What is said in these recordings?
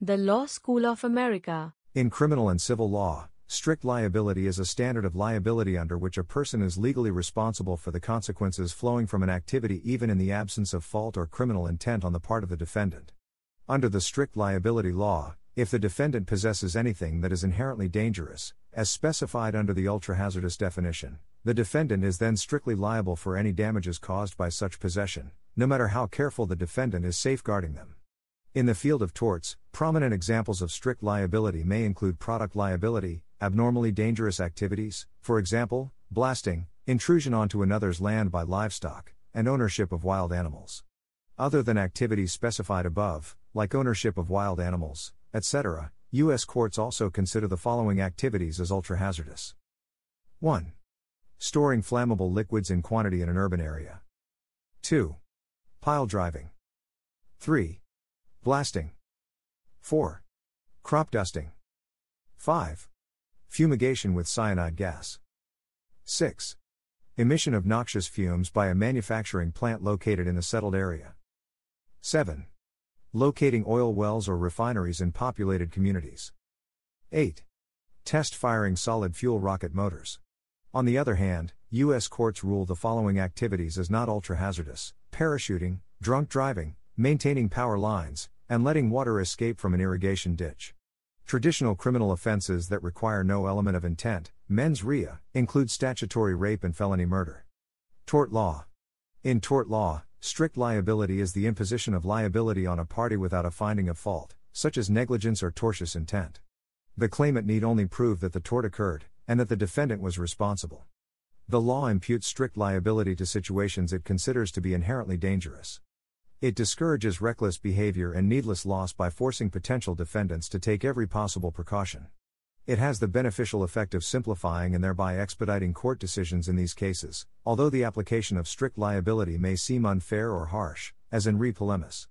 The Law School of America. In criminal and civil law, strict liability is a standard of liability under which a person is legally responsible for the consequences flowing from an activity even in the absence of fault or criminal intent on the part of the defendant. Under the strict liability law, if the defendant possesses anything that is inherently dangerous, as specified under the ultra hazardous definition, the defendant is then strictly liable for any damages caused by such possession, no matter how careful the defendant is safeguarding them. In the field of torts, prominent examples of strict liability may include product liability, abnormally dangerous activities, for example, blasting, intrusion onto another's land by livestock, and ownership of wild animals. Other than activities specified above, like ownership of wild animals, etc., U.S. courts also consider the following activities as ultra hazardous 1. Storing flammable liquids in quantity in an urban area. 2. Pile driving. 3. Blasting. 4. Crop dusting. 5. Fumigation with cyanide gas. 6. Emission of noxious fumes by a manufacturing plant located in a settled area. 7. Locating oil wells or refineries in populated communities. 8. Test firing solid fuel rocket motors. On the other hand, U.S. courts rule the following activities as not ultra hazardous parachuting, drunk driving, maintaining power lines, and letting water escape from an irrigation ditch. Traditional criminal offenses that require no element of intent, mens rea, include statutory rape and felony murder. Tort law. In tort law, strict liability is the imposition of liability on a party without a finding of fault, such as negligence or tortious intent. The claimant need only prove that the tort occurred, and that the defendant was responsible. The law imputes strict liability to situations it considers to be inherently dangerous. It discourages reckless behavior and needless loss by forcing potential defendants to take every possible precaution. It has the beneficial effect of simplifying and thereby expediting court decisions in these cases, although the application of strict liability may seem unfair or harsh, as in re polemis.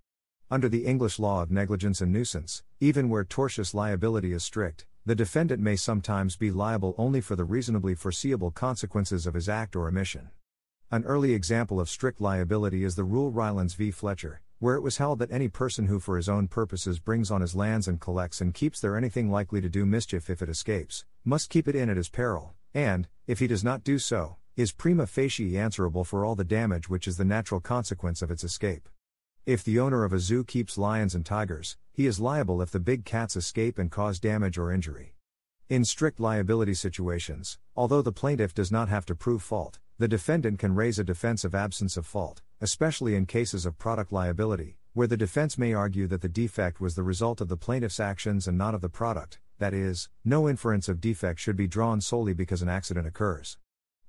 Under the English law of negligence and nuisance, even where tortious liability is strict, the defendant may sometimes be liable only for the reasonably foreseeable consequences of his act or omission. An early example of strict liability is the rule Rylands v. Fletcher, where it was held that any person who for his own purposes brings on his lands and collects and keeps there anything likely to do mischief if it escapes, must keep it in at his peril, and, if he does not do so, is prima facie answerable for all the damage which is the natural consequence of its escape. If the owner of a zoo keeps lions and tigers, he is liable if the big cats escape and cause damage or injury. In strict liability situations, although the plaintiff does not have to prove fault, the defendant can raise a defense of absence of fault, especially in cases of product liability, where the defense may argue that the defect was the result of the plaintiff's actions and not of the product, that is, no inference of defect should be drawn solely because an accident occurs.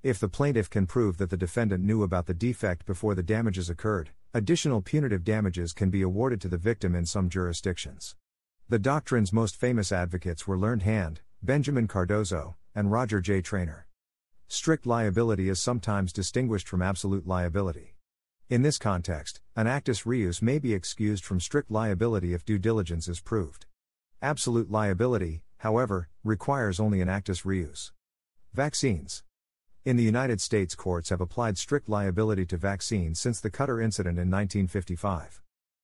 If the plaintiff can prove that the defendant knew about the defect before the damages occurred, additional punitive damages can be awarded to the victim in some jurisdictions. The doctrine's most famous advocates were Learned Hand, Benjamin Cardozo, and Roger J. Traynor. Strict liability is sometimes distinguished from absolute liability. In this context, an actus reus may be excused from strict liability if due diligence is proved. Absolute liability, however, requires only an actus reus. Vaccines. In the United States, courts have applied strict liability to vaccines since the Cutter incident in 1955.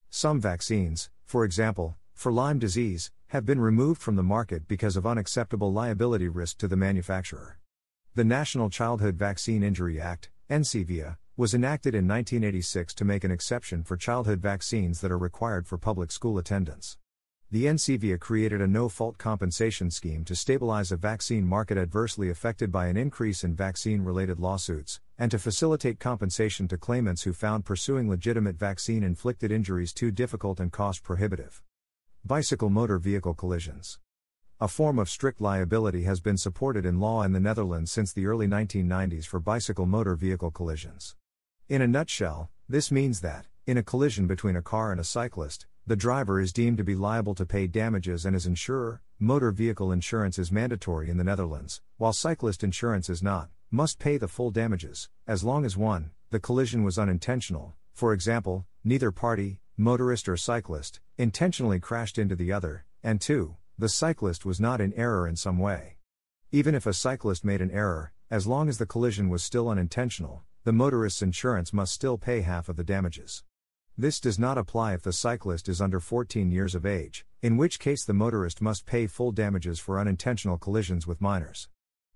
Some vaccines, for example, for Lyme disease, have been removed from the market because of unacceptable liability risk to the manufacturer. The National Childhood Vaccine Injury Act, NCVIA, was enacted in 1986 to make an exception for childhood vaccines that are required for public school attendance. The NCVIA created a no fault compensation scheme to stabilize a vaccine market adversely affected by an increase in vaccine related lawsuits, and to facilitate compensation to claimants who found pursuing legitimate vaccine inflicted injuries too difficult and cost prohibitive. Bicycle motor vehicle collisions. A form of strict liability has been supported in law in the Netherlands since the early 1990s for bicycle motor vehicle collisions. In a nutshell, this means that, in a collision between a car and a cyclist, the driver is deemed to be liable to pay damages and his insurer, motor vehicle insurance is mandatory in the Netherlands, while cyclist insurance is not, must pay the full damages, as long as 1. The collision was unintentional, for example, neither party, motorist or cyclist, intentionally crashed into the other, and 2 the cyclist was not in error in some way. Even if a cyclist made an error, as long as the collision was still unintentional, the motorist's insurance must still pay half of the damages. This does not apply if the cyclist is under 14 years of age, in which case the motorist must pay full damages for unintentional collisions with minors.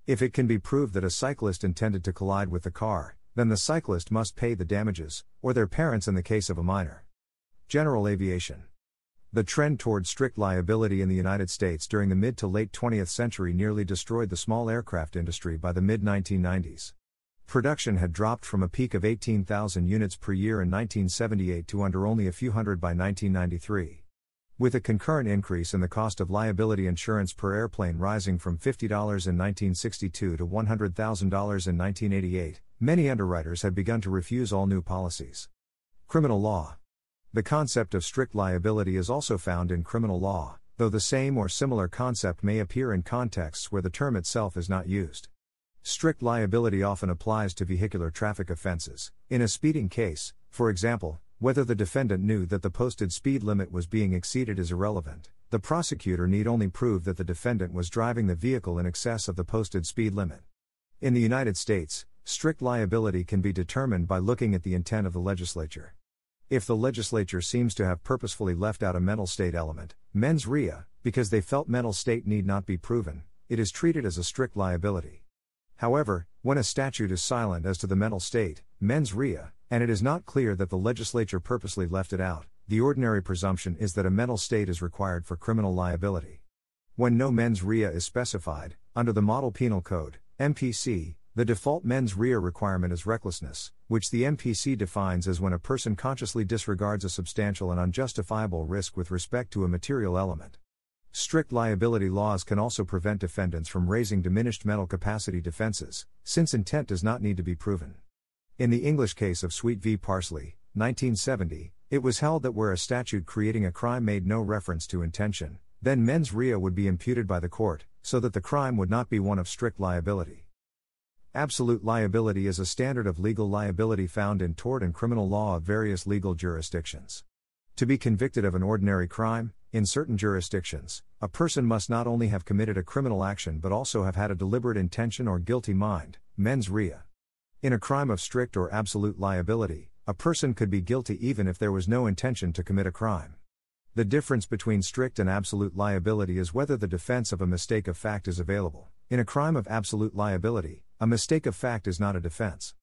If it can be proved that a cyclist intended to collide with the car, then the cyclist must pay the damages, or their parents in the case of a minor. General Aviation The trend toward strict liability in the United States during the mid to late 20th century nearly destroyed the small aircraft industry by the mid 1990s. Production had dropped from a peak of 18,000 units per year in 1978 to under only a few hundred by 1993. With a concurrent increase in the cost of liability insurance per airplane rising from $50 in 1962 to $100,000 in 1988, many underwriters had begun to refuse all new policies. Criminal law. The concept of strict liability is also found in criminal law, though the same or similar concept may appear in contexts where the term itself is not used. Strict liability often applies to vehicular traffic offenses. In a speeding case, for example, whether the defendant knew that the posted speed limit was being exceeded is irrelevant. The prosecutor need only prove that the defendant was driving the vehicle in excess of the posted speed limit. In the United States, strict liability can be determined by looking at the intent of the legislature. If the legislature seems to have purposefully left out a mental state element, mens rea, because they felt mental state need not be proven, it is treated as a strict liability. However, when a statute is silent as to the mental state, mens rea, and it is not clear that the legislature purposely left it out, the ordinary presumption is that a mental state is required for criminal liability. When no mens rea is specified, under the Model Penal Code, MPC, the default mens rea requirement is recklessness, which the MPC defines as when a person consciously disregards a substantial and unjustifiable risk with respect to a material element. Strict liability laws can also prevent defendants from raising diminished mental capacity defenses, since intent does not need to be proven. In the English case of Sweet v. Parsley, 1970, it was held that where a statute creating a crime made no reference to intention, then mens rea would be imputed by the court, so that the crime would not be one of strict liability. Absolute liability is a standard of legal liability found in tort and criminal law of various legal jurisdictions. To be convicted of an ordinary crime, in certain jurisdictions, a person must not only have committed a criminal action but also have had a deliberate intention or guilty mind, mens rea. In a crime of strict or absolute liability, a person could be guilty even if there was no intention to commit a crime. The difference between strict and absolute liability is whether the defense of a mistake of fact is available. In a crime of absolute liability, a mistake of fact is not a defense.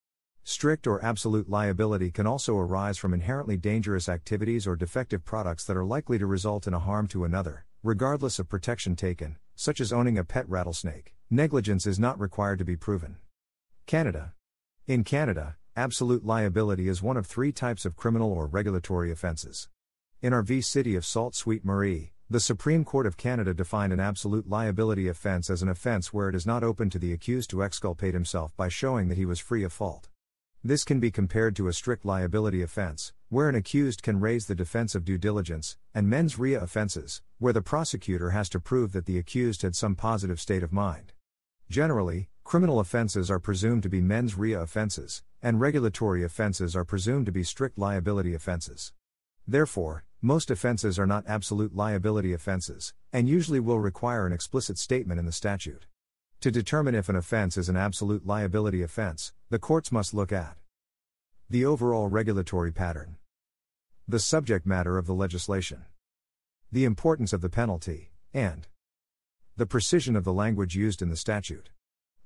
Strict or absolute liability can also arise from inherently dangerous activities or defective products that are likely to result in a harm to another, regardless of protection taken, such as owning a pet rattlesnake. Negligence is not required to be proven. Canada. In Canada, absolute liability is one of three types of criminal or regulatory offences. In R v City of Sault Ste. Marie, the Supreme Court of Canada defined an absolute liability offence as an offence where it is not open to the accused to exculpate himself by showing that he was free of fault. This can be compared to a strict liability offense, where an accused can raise the defense of due diligence, and mens rea offenses, where the prosecutor has to prove that the accused had some positive state of mind. Generally, criminal offenses are presumed to be mens rea offenses, and regulatory offenses are presumed to be strict liability offenses. Therefore, most offenses are not absolute liability offenses, and usually will require an explicit statement in the statute. To determine if an offense is an absolute liability offense, the courts must look at the overall regulatory pattern, the subject matter of the legislation, the importance of the penalty, and the precision of the language used in the statute.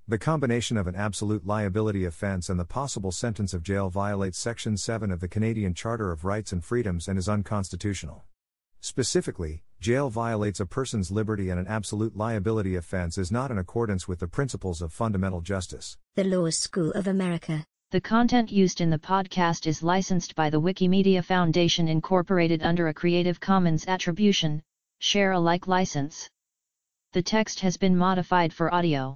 The combination of an absolute liability offense and the possible sentence of jail violates Section 7 of the Canadian Charter of Rights and Freedoms and is unconstitutional. Specifically, jail violates a person's liberty and an absolute liability offense is not in accordance with the principles of fundamental justice. The Law School of America. The content used in the podcast is licensed by the Wikimedia Foundation Incorporated under a Creative Commons Attribution, Share Alike license. The text has been modified for audio.